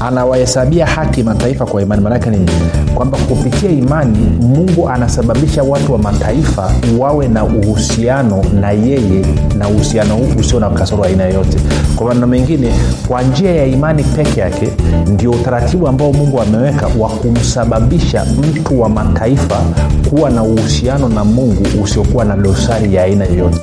anawahesabia haki mataifa kwa imani. Maanake nini kwamba kupitia imani mungu anasababisha watu wa mataifa wawe na uhusiano na yeye na uhusiano huu usio na kasoro aina yoyote. Kwa maneno mengine kwa njia ya imani peke yake ndio utaratibu ambao mungu ameweka wa kumsababisha mtu wa mataifa kuwa na uhusiano na mungu usiokuwa na dosari ya aina yoyote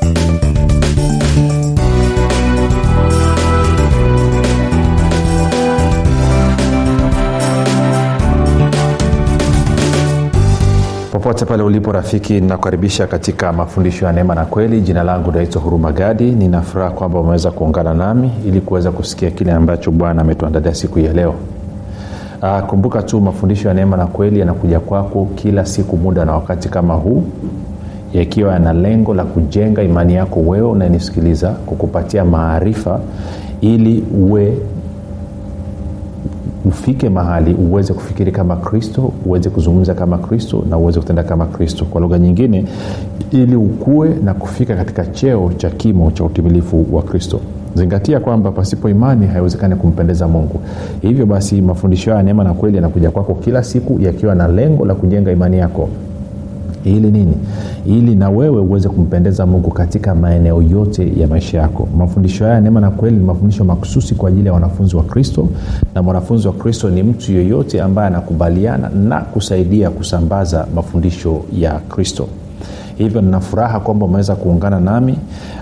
popote pale ulipo rafiki ninakukaribisha katika mafundisho ya neema na kweli. Jina langu naitwa huruma gadi. Ninafuraha kwamba umeweza kuungana nami ili kuweza kusikia kile ambacho bwana ametuandalia siku ya leo. Aa, kumbuka tu mafundisho ya neema na kweli yanakuja kwako kila siku muda na wakati kama huu yakiwa yana lengo la kujenga imani yako wewe unanisikiliza kukupatia maarifa ili uwe ufike mahali uweze kufikiri kama kristo uweze kuzungumza kama kristo na uweze kutenda kama kristo. Kwa lugha nyingine ili ukue na kufika katika cheo cha kimo cha utimilifu wa kristo. Zingatia kwamba pasipo imani haiwezekani kumpendeza mungu. Hivyo basi mafundisho haya neema na kweli yanakuja kwako kila siku yakiwa na lengo la kujenga imani yako ili nini? Ili na wewe uweze kumpendeza mungu katika maeneo yote ya maisha yako. Mafundisho haya neema na kweli ni mafundisho makususi kwa ajili ya wanafunzi wa kristo. Na mwanafunzi wa kristo ni mtu yeyote ambaye anakubaliana na kusaidia kusambaza mafundisho ya kristo. Hivyo ninafuraha kwamba umeweza kuungana nami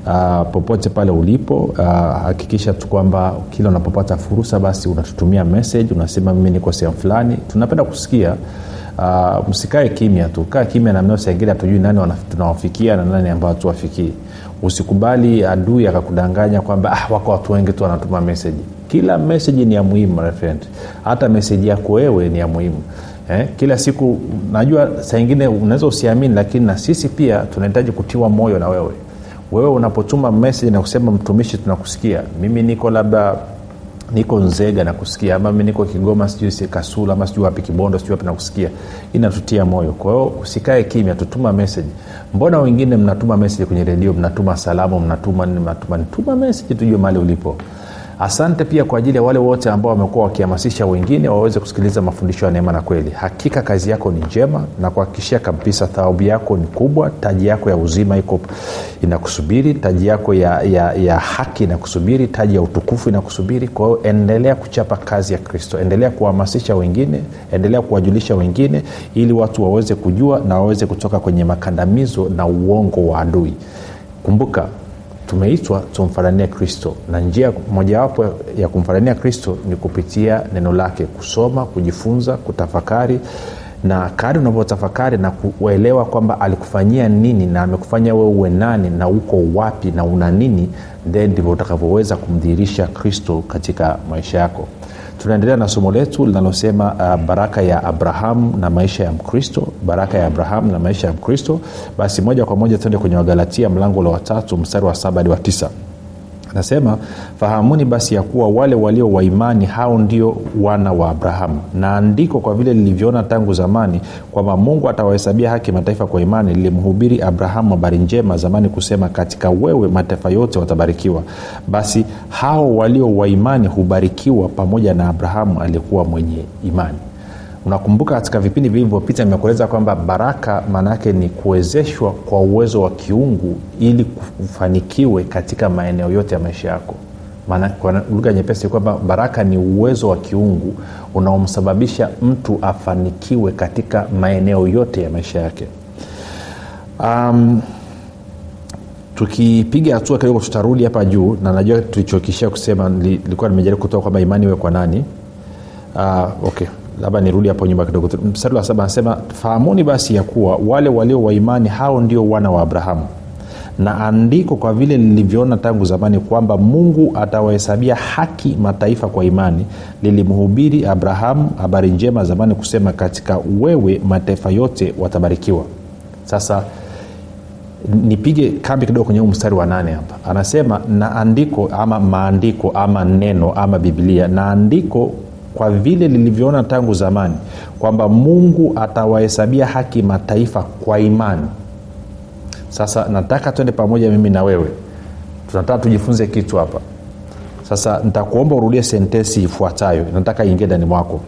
uh, popote pale ulipo. Uh, hakikisha tu kwamba kila unapopata fursa basi unatutumia message unasema mimi niko sehemu fulani. Tunapenda kusikia uh, msikae kimya tu. Kaa kimya namna sengine hatujui nani tunawafikia na nani ambao hatuwafikii. Usikubali adui akakudanganya kwamba ah, wako watu wengi tu wanatuma meseji kila meseji ni ya muhimu refrend hata meseji yako wewe ni ya muhimu. Eh, kila siku najua saingine unaweza usiamini lakini na sisi pia tunahitaji kutiwa moyo na wewe. Wewe unapotuma meseji na kusema mtumishi tunakusikia. Mimi niko labda niko nzega nakusikia ama mi niko kigoma sijui si kasula ama sijui wapi kibondo sijui wapi nakusikia. Inatutia moyo. Kwa hiyo usikae kimya tutuma meseji mbona wengine mnatuma meseji kwenye redio mnatuma salamu mnatuma mnatuma nituma meseji tujue mali ulipo asante pia kwa ajili ya wale wote ambao wamekuwa wakihamasisha wengine waweze kusikiliza mafundisho ya neema na kweli. Hakika kazi yako ni njema na kuhakikishia kabisa thawabu yako ni kubwa taji yako ya uzima iko inakusubiri taji yako ya, ya, ya haki inakusubiri taji ya utukufu inakusubiri. Kwa hiyo endelea kuchapa kazi ya kristo. Endelea kuhamasisha wengine endelea kuwajulisha wengine ili watu waweze kujua na waweze kutoka kwenye makandamizo na uongo wa adui. Kumbuka tumeitwa tumfanania kristo. Na njia mojawapo ya kumfanania kristo ni kupitia neno lake kusoma kujifunza kutafakari. Na kadi unavyotafakari na kuelewa kwamba alikufanyia nini na amekufanya wewe uwe nani na uko wapi na una nini then ndivyo utakavyoweza kumdhihirisha kristo katika maisha yako tunaendelea na somo letu linalosema uh, baraka ya abrahamu na maisha ya mkristo. Baraka ya abrahamu na maisha ya mkristo. Basi moja kwa moja tuende kwenye wagalatia mlango ule watatu mstari wa saba hadi wa tisa anasema fahamuni basi ya kuwa wale walio waimani hao ndio wana wa abrahamu. Na andiko kwa vile lilivyoona tangu zamani kwamba mungu atawahesabia haki mataifa kwa imani lilimhubiri abrahamu habari njema zamani kusema katika wewe mataifa yote watabarikiwa. Basi hao walio waimani hubarikiwa pamoja na abrahamu aliyekuwa mwenye imani unakumbuka katika vipindi vilivyopita nimekueleza kwamba baraka maana yake ni kuwezeshwa kwa uwezo wa kiungu ili ufanikiwe katika maeneo yote ya maisha yako. Maana lugha nyepesi kwamba baraka ni uwezo wa kiungu unaomsababisha mtu afanikiwe katika maeneo yote ya maisha yake. Um, tukipiga hatua kidogo tutarudi hapa juu na najua tulichokishia kusema nilikuwa nimejaribu kutoa kwamba imani iwe kwa nani. Uh, okay labda nirudi hapo nyumba kidogo mstari wa saba anasema fahamuni basi ya kuwa wale walio waimani hao ndio wana wa abrahamu. Na andiko kwa vile lilivyoona tangu zamani kwamba mungu atawahesabia haki mataifa kwa imani lilimhubiri abrahamu habari njema zamani kusema katika wewe mataifa yote watabarikiwa sasa nipige kambi kidogo kwenye huu mstari wa nane hapa. Anasema na andiko ama maandiko ama neno ama biblia na andiko kwa vile lilivyoona tangu zamani kwamba mungu atawahesabia haki mataifa kwa imani. Sasa nataka twende pamoja mimi na wewe. Tunataka tujifunze kitu hapa. Sasa nitakuomba urudie sentensi ifuatayo. Nataka ingie ndani mwako.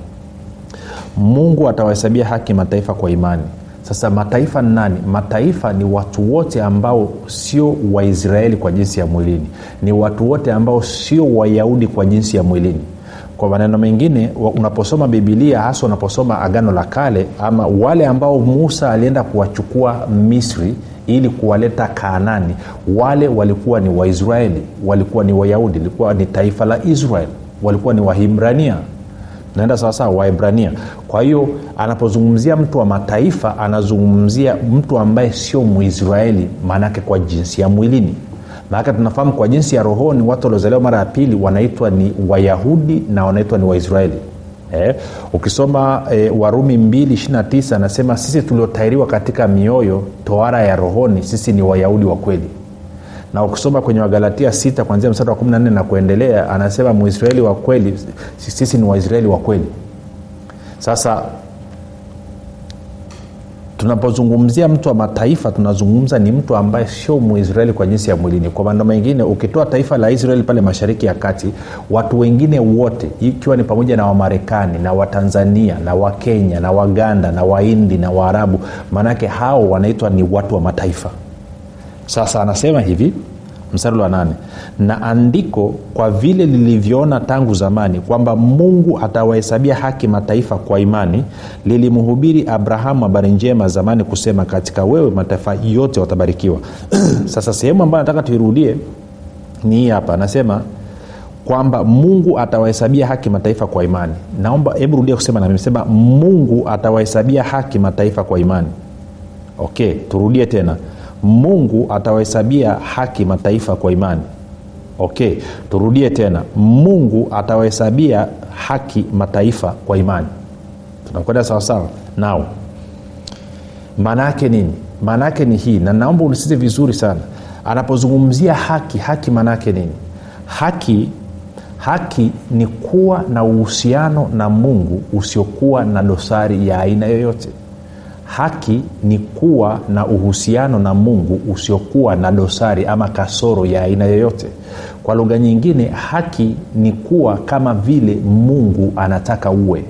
Mungu atawahesabia haki mataifa kwa imani. Sasa mataifa ni nani? Mataifa ni watu wote ambao sio waisraeli kwa jinsi ya mwilini. Ni watu wote ambao sio wayahudi kwa jinsi ya mwilini kwa maneno mengine unaposoma bibilia hasa unaposoma agano la kale ama wale ambao musa alienda kuwachukua misri ili kuwaleta kaanani wale walikuwa ni waisraeli walikuwa ni wayahudi likuwa ni taifa la israel walikuwa ni wahibrania. Naenda sawasawa waibrania kwa hiyo anapozungumzia mtu wa mataifa anazungumzia mtu ambaye sio mwisraeli maanaake kwa jinsi ya mwilini maanake tunafahamu kwa jinsi ya rohoni watu waliozaliwa mara ya pili wanaitwa ni wayahudi na wanaitwa ni waisraeli. Eh, ukisoma eh, warumi 229 anasema sisi tuliotairiwa katika mioyo toara ya rohoni sisi ni wayahudi wa kweli. Na ukisoma kwenye wagalatia 6 kwanzia mstari wa 14 na kuendelea anasema mwisraeli wa kweli sisi ni waisraeli wa kweli. Sasa tunapozungumzia mtu wa mataifa tunazungumza ni mtu ambaye sio mwisraeli kwa jinsi ya mwilini. Kwa maneno mengine ukitoa taifa la israeli pale mashariki ya kati watu wengine wote ikiwa ni pamoja na wamarekani na watanzania na wakenya na waganda na waindi na waarabu maanake hao wanaitwa ni watu wa mataifa. Sasa anasema hivi mstari wa nane. Na andiko kwa vile lilivyoona tangu zamani kwamba mungu atawahesabia haki mataifa kwa imani lilimhubiri abrahamu habari njema zamani kusema katika wewe mataifa yote watabarikiwa. Sasa sehemu ambayo nataka tuirudie ni hii hapa. Anasema kwamba mungu atawahesabia haki mataifa kwa imani. Naomba hebu rudia kusema na sema mungu atawahesabia haki mataifa kwa imani. Okay turudie tena mungu atawahesabia haki mataifa kwa imani. Okay turudie tena. Mungu atawahesabia haki mataifa kwa imani. Tunakwenda sawasawa nao maana yake nini? Maana yake ni hii na naomba unisize vizuri sana. Anapozungumzia haki haki maana yake nini? Haki haki ni kuwa na uhusiano na mungu usiokuwa na dosari ya aina yoyote haki ni kuwa na uhusiano na mungu usiokuwa na dosari ama kasoro ya aina yoyote. Kwa lugha nyingine haki ni kuwa kama vile mungu anataka uwe.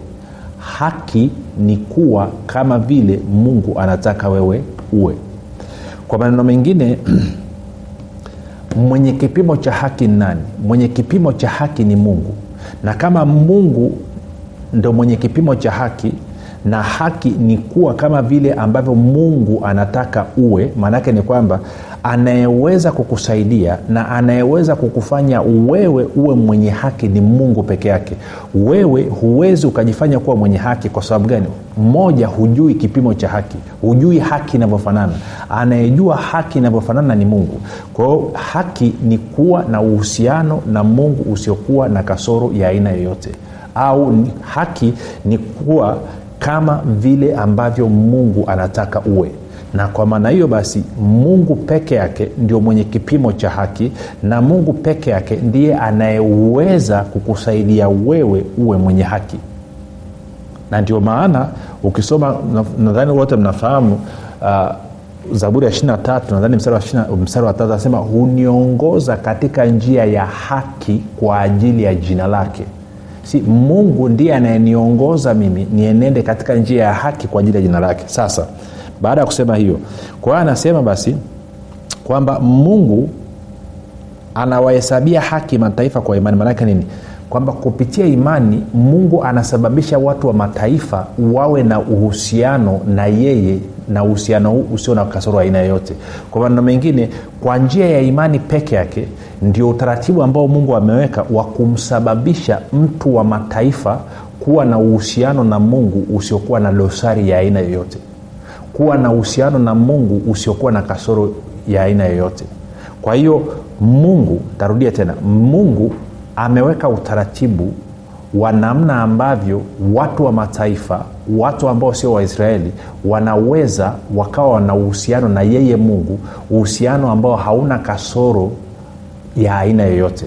Haki ni kuwa kama vile mungu anataka wewe uwe. Kwa maneno mengine mwenye kipimo cha haki ni nani? Mwenye kipimo cha haki ni mungu. Na kama mungu ndo mwenye kipimo cha haki na haki ni kuwa kama vile ambavyo mungu anataka uwe. Maanaake ni kwamba anayeweza kukusaidia na anayeweza kukufanya wewe uwe mwenye haki ni mungu peke yake. Wewe huwezi ukajifanya kuwa mwenye haki kwa sababu gani? Mmoja hujui kipimo cha haki. Hujui haki inavyofanana. Anayejua haki inavyofanana ni mungu. Kwa hiyo haki ni kuwa na uhusiano na mungu usiokuwa na kasoro ya aina yoyote. Au haki ni kuwa kama vile ambavyo mungu anataka uwe. Na kwa maana hiyo basi mungu peke yake ndio mwenye kipimo cha haki na mungu peke yake ndiye anayeweza kukusaidia wewe uwe mwenye haki. Na ndio maana ukisoma nadhani wote mnafahamu uh, zaburi ya 23 nadhani mstari wa tatu anasema huniongoza katika njia ya haki kwa ajili ya jina lake si mungu ndiye anayeniongoza mimi nienende katika njia ya haki kwa ajili ya jina lake. Sasa baada ya kusema hiyo kwa hiyo anasema basi kwamba mungu anawahesabia haki mataifa kwa imani. Maanake nini? Kwamba kupitia imani mungu anasababisha watu wa mataifa wawe na uhusiano na yeye na uhusiano huu usio na kasoro aina yoyote. Kwa maneno mengine kwa njia ya imani peke yake ndio utaratibu ambao mungu ameweka wa kumsababisha mtu wa mataifa kuwa na uhusiano na mungu usiokuwa na dosari ya aina yoyote. Kuwa na uhusiano na mungu usiokuwa na kasoro ya aina yoyote. Kwa hiyo mungu tarudia tena mungu ameweka utaratibu wa namna ambavyo watu wa mataifa watu ambao sio waisraeli wanaweza wakawa wana uhusiano na yeye mungu uhusiano ambao hauna kasoro ya aina yoyote.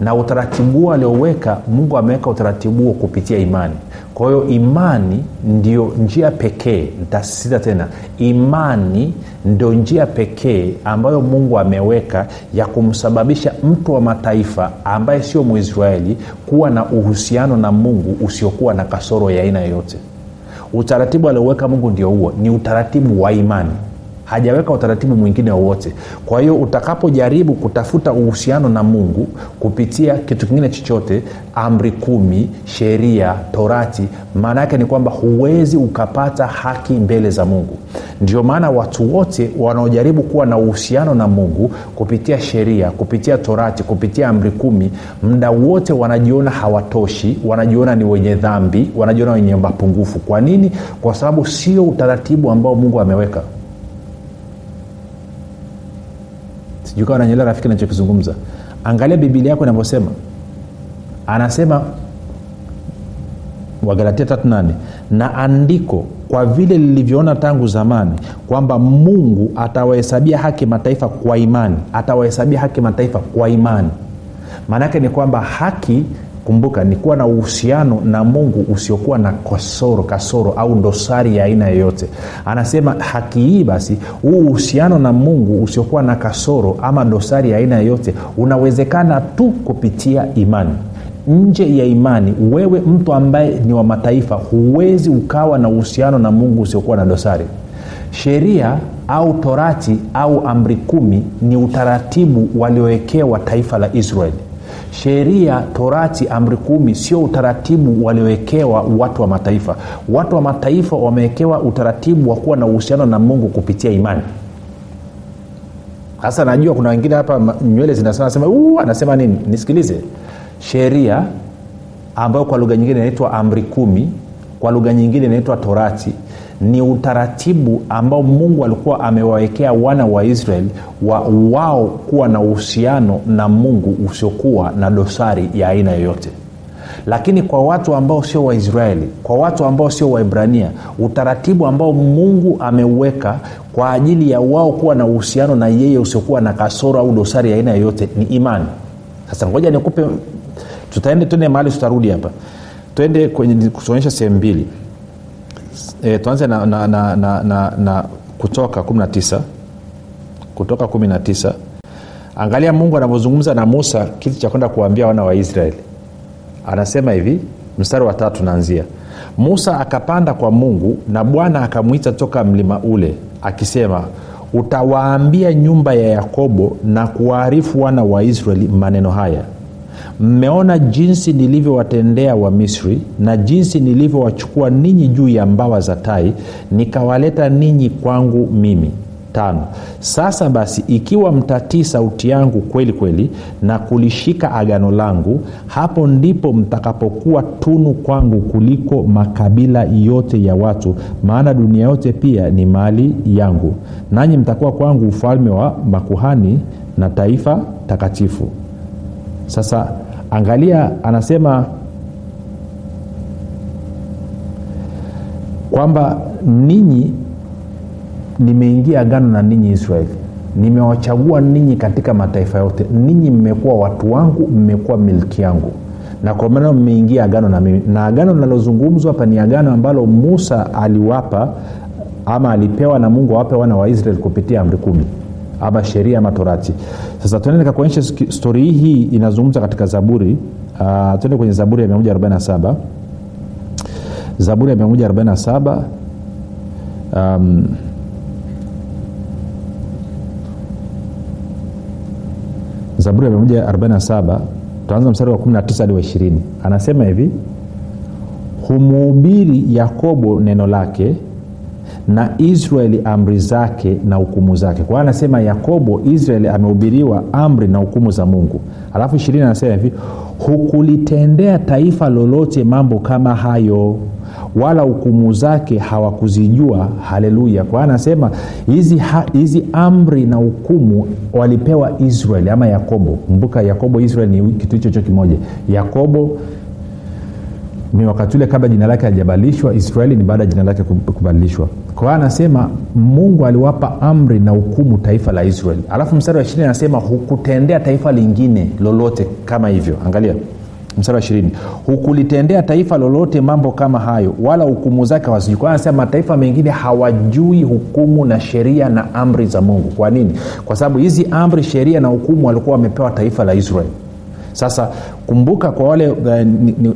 Na utaratibu huo alioweka mungu ameweka utaratibu huo kupitia imani. Kwa hiyo imani ndio njia pekee ntasisita tena imani ndio njia pekee ambayo mungu ameweka ya kumsababisha mtu wa mataifa ambaye sio mwisraeli kuwa na uhusiano na mungu usiokuwa na kasoro ya aina yoyote. Utaratibu alioweka mungu ndio huo ni utaratibu wa imani hajaweka utaratibu mwingine wowote. Kwa hiyo utakapojaribu kutafuta uhusiano na mungu kupitia kitu kingine chochote amri kumi sheria torati maana yake ni kwamba huwezi ukapata haki mbele za mungu. Ndio maana watu wote wanaojaribu kuwa na uhusiano na mungu kupitia sheria kupitia torati kupitia amri kumi mda wote wanajiona hawatoshi wanajiona ni wenye dhambi wanajiona wenye mapungufu. Kwa nini? Kwa sababu sio utaratibu ambao mungu ameweka sijui kawa nanyelea rafiki nachokizungumza angalia bibilia yako inavyosema. Anasema wagalatia 38 na andiko kwa vile lilivyoona tangu zamani kwamba mungu atawahesabia haki mataifa kwa imani atawahesabia haki mataifa kwa imani. Maanaake ni kwamba haki kumbuka ni kuwa na uhusiano na mungu usiokuwa na kasoro kasoro au dosari ya aina yoyote. Anasema haki hii basi huu uhusiano na mungu usiokuwa na kasoro ama dosari ya aina yoyote unawezekana tu kupitia imani. Nje ya imani wewe mtu ambaye ni wa mataifa huwezi ukawa na uhusiano na mungu usiokuwa na dosari. Sheria au torati au amri kumi ni utaratibu waliowekewa taifa la israeli sheria torati amri kumi sio utaratibu waliowekewa watu wa mataifa. Watu wa mataifa wamewekewa utaratibu wa kuwa na uhusiano na mungu kupitia imani. Sasa najua kuna wengine hapa nywele zinasema anasema nini? Nisikilize. Sheria ambayo kwa lugha nyingine inaitwa amri kumi kwa lugha nyingine inaitwa torati ni utaratibu ambao mungu alikuwa amewawekea wana wa israeli wa wao kuwa na uhusiano na mungu usiokuwa na dosari ya aina yoyote. Lakini kwa watu ambao sio waisraeli kwa watu ambao sio waibrania utaratibu ambao mungu ameuweka kwa ajili ya wao kuwa na uhusiano na yeye usiokuwa na kasoro au dosari ya aina yoyote ni imani. Sasa ngoja nikupe tutaende tuende mahali tutarudi hapa. Twende kwenye kutuonyesha sehemu mbili e, tuanze na, na, na, na, na, na kutoka 19 kutoka 19 angalia mungu anavyozungumza na musa kitu cha kwenda kuwaambia wana wa israeli. Anasema hivi mstari wa tatu naanzia musa akapanda kwa mungu na bwana akamwita toka mlima ule akisema utawaambia nyumba ya yakobo na kuwaarifu wana wa israeli maneno haya mmeona jinsi nilivyowatendea wamisri na jinsi nilivyowachukua ninyi juu ya mbawa za tai nikawaleta ninyi kwangu mimi. Tano. Sasa basi ikiwa mtatii sauti yangu kweli kweli na kulishika agano langu hapo ndipo mtakapokuwa tunu kwangu kuliko makabila yote ya watu maana dunia yote pia ni mali yangu. Nanyi mtakuwa kwangu ufalme wa makuhani na taifa takatifu sasa angalia anasema kwamba ninyi nimeingia agano na ninyi israeli. Nimewachagua ninyi katika mataifa yote. Ninyi mmekuwa watu wangu mmekuwa milki yangu. Na kwa maana mmeingia agano na mimi. Na agano linalozungumzwa hapa ni agano ambalo musa aliwapa ama alipewa na mungu awape wana wa israeli kupitia amri kumi ama sheria ama torati sasa tuende nikakuonyesha stori hii inazungumza katika zaburi. Uh, tuende kwenye zaburi ya 147 zaburi ya 147 um, zaburi ya 147 tutaanza mstari wa 19 hadi wa 20 anasema hivi humuhubiri yakobo neno lake na israeli amri zake na hukumu zake. Kwa hiyo anasema yakobo israeli amehubiriwa amri na hukumu za mungu. Alafu ishirini anasema hivi hukulitendea taifa lolote mambo kama hayo wala hukumu zake hawakuzijua. Haleluya. Kwa hiyo anasema hizi, ha, hizi amri na hukumu walipewa israeli ama yakobo. Kumbuka yakobo israeli ni kitu hicho cho kimoja. Yakobo ni wakati ule kabla jina lake halijabadilishwa israeli ni baada ya jina lake kubadilishwa. Kwa hiyo anasema mungu aliwapa amri na hukumu taifa la israeli alafu mstari wa ishirini anasema hukutendea taifa lingine lolote kama hivyo. Angalia mstari wa ishirini. Hukulitendea taifa lolote mambo kama hayo wala hukumu zake hawazijui. Kwa anasema mataifa mengine hawajui hukumu na sheria na amri za mungu. Kwa nini? Kwa sababu hizi amri sheria na hukumu walikuwa wamepewa taifa la israeli sasa kumbuka kwa wale uh,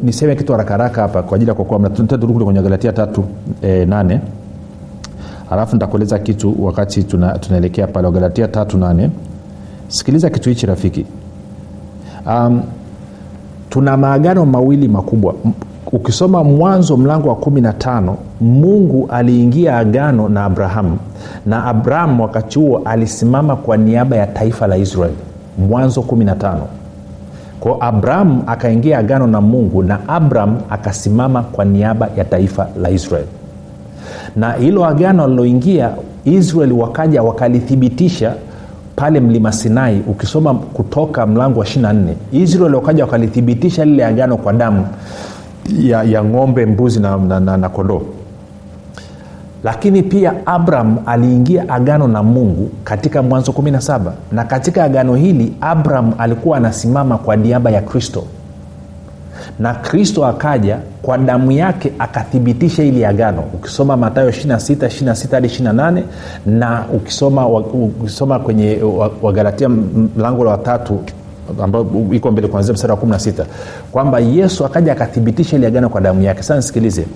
niseme ni, ni kitu harakaraka hapa kwa ajili ya kuokoa turudi kwenye galatia tatu eh, nane. Alafu nitakueleza kitu wakati tuna, tunaelekea pale. Wagalatia tatu nane. Sikiliza kitu hichi rafiki. Um, tuna maagano mawili makubwa. Ukisoma mwanzo mlango wa kumi na tano mungu aliingia agano na abrahamu. Na abrahamu wakati huo alisimama kwa niaba ya taifa la israeli. Mwanzo kumi na tano kwao abraham akaingia agano na mungu na abraham akasimama kwa niaba ya taifa la israeli na hilo agano aliloingia israeli wakaja wakalithibitisha pale mlima sinai ukisoma kutoka mlango wa 24 israeli wakaja wakalithibitisha lile agano kwa damu ya, ya ng'ombe mbuzi na, na, na, na kondoo lakini pia abraham aliingia agano na mungu katika mwanzo 17 na katika agano hili abraham alikuwa anasimama kwa niaba ya kristo. Na kristo akaja kwa damu yake akathibitisha ili agano. Ukisoma matayo 26 26 hadi 28 na ukisoma, ukisoma kwenye wagalatia mlango la watatu ambao iko mbele kuanzia mstari wa 16 kwamba yesu akaja akathibitisha ili agano kwa damu yake. Sasa nisikilize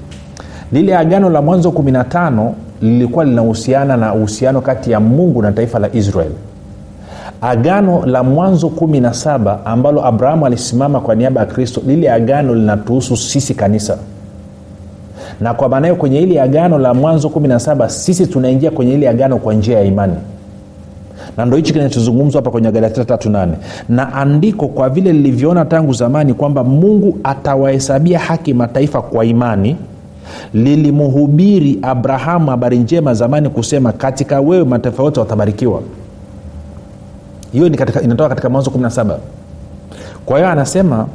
lile agano la mwanzo 15 lilikuwa linahusiana na uhusiano kati ya mungu na taifa la israel. Agano la mwanzo 17 ambalo abrahamu alisimama kwa niaba ya kristo lile agano linatuhusu sisi kanisa. Na kwa maanayo kwenye hili agano la mwanzo 17 sisi tunaingia kwenye ili agano kwa njia ya imani. Na ndo hichi kinachozungumzwa hapa kwenye galatia tatu nane. Na andiko kwa vile lilivyoona tangu zamani kwamba mungu atawahesabia haki mataifa kwa imani lilimhubiri abrahamu habari njema zamani kusema katika wewe mataifa yote watabarikiwa. Hiyo inatoka katika mwanzo 17 kwa hiyo anasema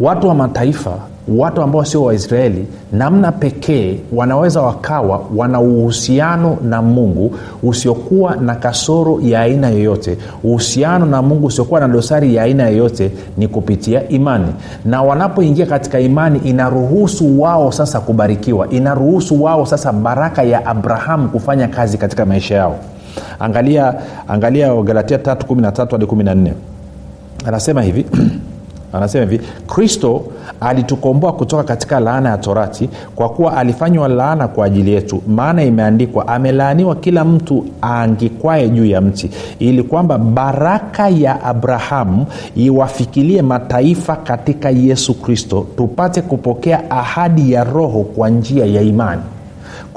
watu wa mataifa watu ambao sio waisraeli namna pekee wanaweza wakawa wana uhusiano na mungu usiokuwa na kasoro ya aina yoyote. Uhusiano na mungu usiokuwa na dosari ya aina yoyote ni kupitia imani. Na wanapoingia katika imani inaruhusu wao sasa kubarikiwa. Inaruhusu wao sasa baraka ya abrahamu kufanya kazi katika maisha yao. Angalia angalia galatia 3 hadi 14 anasema hivi anasema hivi kristo alitukomboa kutoka katika laana ya torati kwa kuwa alifanywa laana kwa ajili yetu. Maana imeandikwa amelaaniwa kila mtu aangikwaye juu ya mti ili kwamba baraka ya abrahamu iwafikilie mataifa katika yesu kristo tupate kupokea ahadi ya roho kwa njia ya imani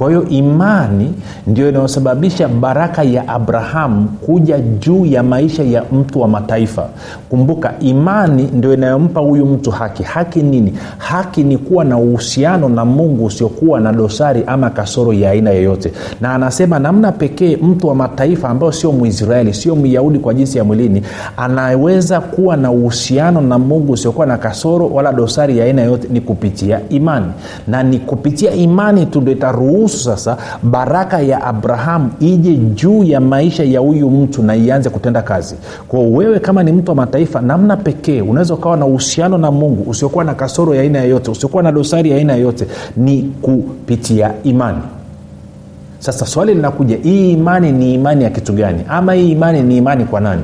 kwa hiyo imani ndio inayosababisha baraka ya abrahamu kuja juu ya maisha ya mtu wa mataifa. Kumbuka imani ndio inayompa huyu mtu haki. Haki nini? Haki ni kuwa na uhusiano na mungu usiokuwa na dosari ama kasoro ya aina yoyote. Na anasema namna pekee mtu wa mataifa ambayo sio mwisraeli sio myahudi kwa jinsi ya mwilini anaweza kuwa na uhusiano na mungu usiokuwa na kasoro wala dosari ya aina yoyote ni kupitia imani. Na ni kupitia imani tu ndo itaruhusu sasa baraka ya abrahamu ije juu ya maisha ya huyu mtu na ianze kutenda kazi. Kwao wewe kama ni mtu wa mataifa namna pekee unaweza ukawa na uhusiano na mungu usiokuwa na kasoro ya aina yoyote usiokuwa na dosari ya aina yoyote ni kupitia imani. Sasa swali linakuja hii imani ni imani ya kitu gani? Ama hii imani ni imani kwa nani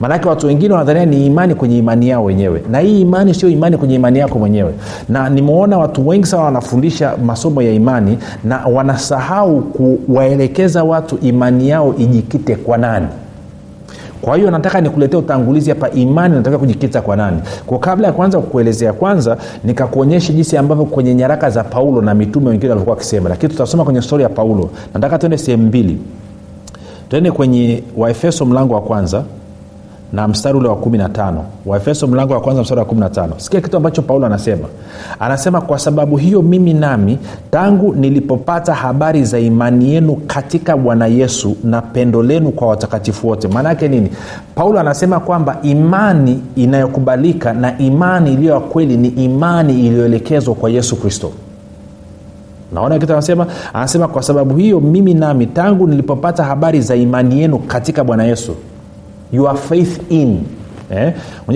maanake watu wengine wanadhania ni imani kwenye imani yao wenyewe. Na hii imani sio imani kwenye imani yako mwenyewe. Na nimeona watu wengi sana wanafundisha masomo ya imani na wanasahau kuwaelekeza watu imani yao ijikite kwa nani. Kwa hiyo nataka nikuletea utangulizi hapa imani nataka kujikita kwa nani. Kwa kabla ya kwanza kukuelezea kwanza nikakuonyesha jinsi ambavyo kwenye nyaraka za paulo na mitume wengine walivyokuwa wakisema. Lakini tutasoma kwenye stori ya paulo. Nataka tuende sehemu mbili. Tuende kwenye waefeso mlango wa kwanza na mstari ule wa 15 waefeso mlango wa kwanza mstari wa 15 sikia kitu ambacho paulo anasema. Anasema kwa sababu hiyo mimi nami tangu nilipopata habari za imani yenu katika bwana yesu na pendo lenu kwa watakatifu wote. Maana yake nini? Paulo anasema kwamba imani inayokubalika na imani iliyo ya kweli ni imani iliyoelekezwa kwa yesu kristo. Naona kitu anasema? Anasema kwa sababu hiyo mimi nami tangu nilipopata habari za imani yenu katika bwana yesu your faith in eh?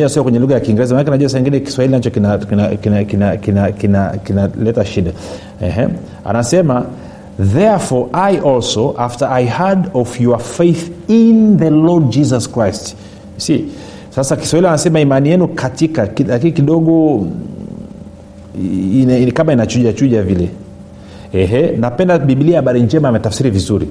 sio kwenye lugha ya kiingereza manake najua saingine kiswahili nacho kinaleta kina, kina, kina, kina, kina, kina shida. Eh? anasema therefore i also after i heard of your faith in the lord jesus christ. See sasa kiswahili anasema imani yenu katika lakini kidogo ina, ina, kama inachujachuja vile. Ehe. Napenda biblia habari njema ametafsiri vizuri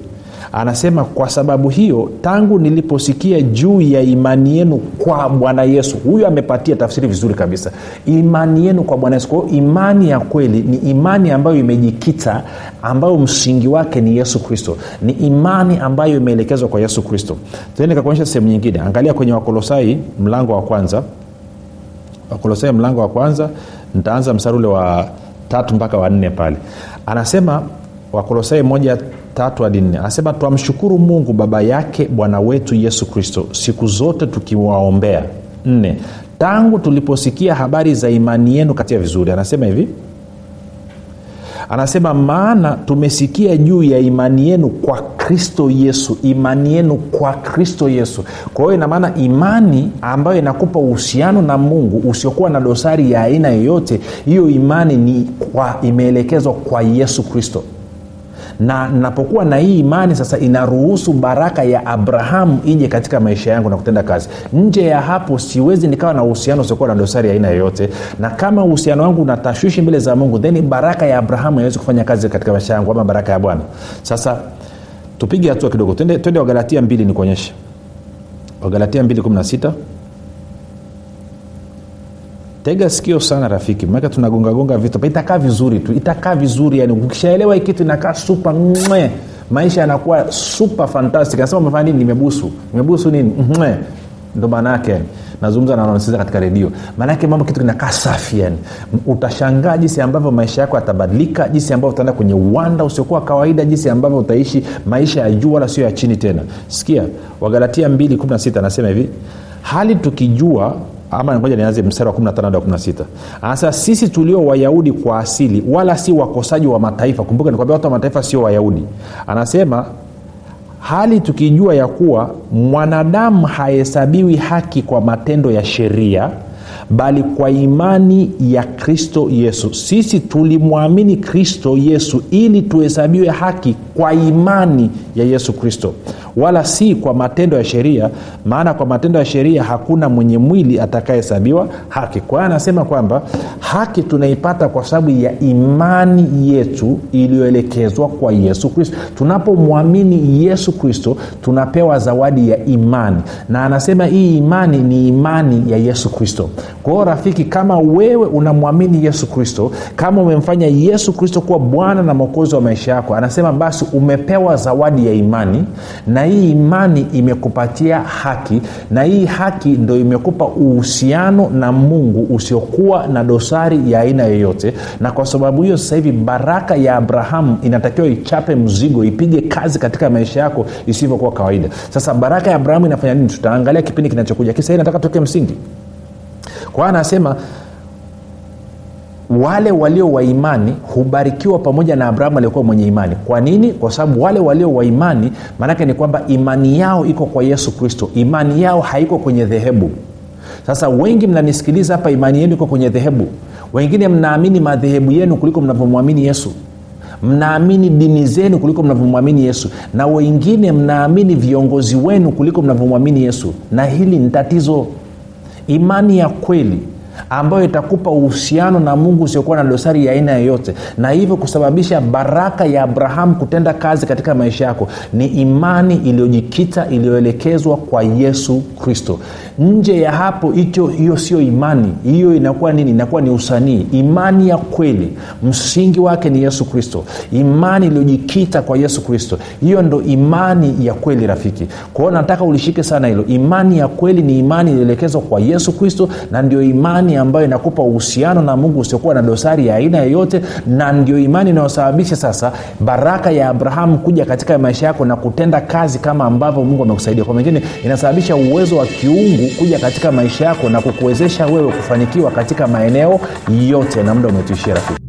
anasema kwa sababu hiyo tangu niliposikia juu ya imani yenu kwa bwana yesu. Huyu amepatia tafsiri vizuri kabisa. Imani yenu kwa bwana yesu. Kwao imani ya kweli ni imani ambayo imejikita ambayo msingi wake ni yesu kristo. Ni imani ambayo imeelekezwa kwa yesu kristo. Tuende kakuonyesha sehemu nyingine. Angalia kwenye wakolosai mlango wa kwanza. Wakolosai mlango wa kwanza. Nitaanza msari ule wa tatu mpaka wanne pale. Anasema wakolosai moja tatu hadi nne. Anasema twamshukuru mungu baba yake bwana wetu yesu kristo siku zote tukiwaombea. Nne tangu tuliposikia habari za imani yenu katika vizuri. Anasema hivi. Anasema maana tumesikia juu ya imani yenu kwa kristo yesu imani yenu kwa kristo yesu. Kwa hiyo inamaana imani ambayo inakupa uhusiano na mungu usiokuwa na dosari ya aina yoyote hiyo imani ni kwa imeelekezwa kwa yesu kristo na napokuwa na hii imani sasa inaruhusu baraka ya abrahamu ije katika maisha yangu na kutenda kazi. Nje ya hapo siwezi nikawa na uhusiano usiokuwa na dosari aina yoyote. Na kama uhusiano wangu unatashwishi mbele za mungu then baraka ya abrahamu haiwezi kufanya kazi katika maisha yangu ama baraka ya bwana. Sasa tupige hatua kidogo. Twende, wagalatia mbili ni kuonyesha wagalatia 216 tega sikio sana rafiki. Maake tunagongagonga vitu itakaa vizuri tu. Itakaa vizuri yani ukishaelewa kitu inakaa supa mwe. Maisha yanakuwa super fantastic. Anasema umefanya nini? Nimebusu. Nimebusu nini? Mwe. Ndo maana nazungumza na katika redio. Maanake mambo kitu kinakaa safi yani. Utashangaa jinsi ambavyo maisha yako yatabadilika jinsi ambavyo utaenda kwenye uwanda usiokuwa kawaida jinsi ambavyo utaishi maisha ya juu wala sio ya chini tena. Sikia wagalatia 216 anasema hivi hali tukijua ama ngoja nianze mstari wa 15 hadi 16 anasema sisi tulio wayahudi kwa asili wala si wakosaji wa mataifa. Kumbuka nikwambia watu wa mataifa sio wayahudi. Anasema hali tukijua ya kuwa mwanadamu hahesabiwi haki kwa matendo ya sheria bali kwa imani ya kristo yesu. Sisi tulimwamini kristo yesu ili tuhesabiwe haki kwa imani ya yesu kristo wala si kwa matendo ya sheria maana kwa matendo ya sheria hakuna mwenye mwili atakayehesabiwa haki. Kwa hiyo anasema kwamba haki tunaipata kwa sababu ya imani yetu iliyoelekezwa kwa yesu kristo. Tunapomwamini yesu kristo tunapewa zawadi ya imani. Na anasema hii imani ni imani ya yesu kristo. Kwa hiyo rafiki kama wewe unamwamini yesu kristo kama umemfanya yesu kristo kuwa bwana na mwokozi wa maisha yako anasema basi umepewa zawadi ya imani na hii imani imekupatia haki na hii haki ndo imekupa uhusiano na mungu usiokuwa na dosari ya aina yoyote. Na kwa sababu hiyo sasa hivi baraka ya abrahamu inatakiwa ichape mzigo ipige kazi katika maisha yako isivyokuwa kawaida. Sasa baraka ya abrahamu inafanya nini? Tutaangalia kipindi kinachokuja. Kisa hii nataka tuweke msingi. Kwa anasema wale walio wa imani hubarikiwa pamoja na abrahamu aliyekuwa mwenye imani. Kwa nini? Kwa sababu wale walio wa imani maanake ni kwamba imani yao iko kwa yesu kristo. Imani yao haiko kwenye dhehebu. Sasa wengi mnanisikiliza hapa imani yenu iko kwenye dhehebu. Wengine mnaamini madhehebu yenu kuliko mnavyomwamini yesu. Mnaamini dini zenu kuliko mnavyomwamini yesu. Na wengine mnaamini viongozi wenu kuliko mnavyomwamini yesu. Na hili ni tatizo. Imani ya kweli ambayo itakupa uhusiano na mungu usiokuwa na dosari ya aina yoyote. Na hivyo kusababisha baraka ya abrahamu kutenda kazi katika maisha yako. Ni imani iliyojikita iliyoelekezwa kwa yesu kristo. Nje ya hapo hicho hiyo sio imani. Hiyo inakuwa nini? Inakuwa ni usanii. Imani ya kweli. Msingi wake ni yesu kristo. Imani iliyojikita kwa yesu kristo. Hiyo ndo imani ya kweli rafiki. Kwao nataka ulishike sana hilo. Imani ya kweli ni imani iliyoelekezwa kwa yesu kristo na ndio imani ambayo inakupa uhusiano na mungu usiokuwa na dosari ya aina yoyote na ndio imani inayosababisha sasa baraka ya abrahamu kuja katika maisha yako na kutenda kazi kama ambavyo mungu amekusaidia. Kwa mengine inasababisha uwezo wa kiungu kuja katika maisha yako na kukuwezesha wewe kufanikiwa katika maeneo yote. Na muda umetuishia rafiki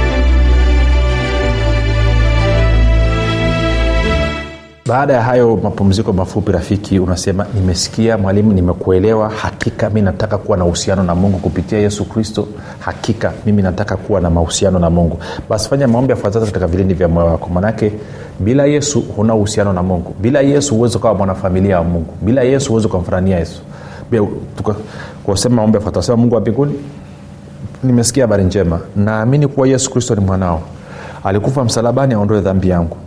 baada ya hayo mapumziko mafupi rafiki unasema nimesikia mwalimu nimekuelewa. Hakika mi nataka kuwa na uhusiano na mungu kupitia yesu kristo. Hakika mimi nataka kuwa na mahusiano na mungu. Basi fanya maombi yafuatazo katika vilindi vya moyo wako. Manake bila yesu huna uhusiano na mungu. Bila yesu huwezi ukawa mwanafamilia wa mungu. Bila yesu huwezi ukamfurania yesu. Kusema maombi yafuatazo sema mungu wa mbinguni nimesikia habari njema. Naamini kuwa yesu kristo ni mwanao. Alikufa msalabani aondoe dhambi yangu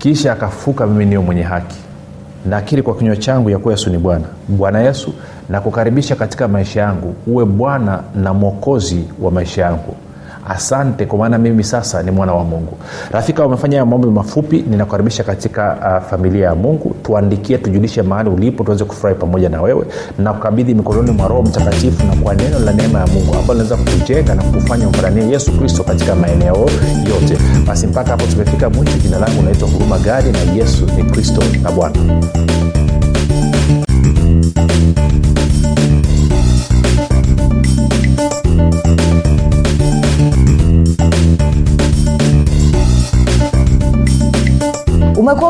kisha akafuka mimi niyo mwenye haki. Nakiri kwa kinywa changu ya kuwa yesu ni bwana. Bwana yesu nakukaribisha katika maisha yangu. Uwe bwana na mwokozi wa maisha yangu asante kwa maana mimi sasa ni mwana wa mungu. Rafika umefanya maombi mafupi ninakukaribisha katika uh, familia ya mungu. Tuandikie tujulishe mahali ulipo tuweze kufurahi pamoja na wewe. Na kukabidhi mikononi mwa roho mtakatifu na kwa neno la neema ya mungu ambalo linaweza kukujenga na kufanya umfuranie yesu kristo katika maeneo yote. Basi mpaka hapo tumefika mwisho. Jina langu naitwa huruma gadi na yesu ni kristo na bwana poco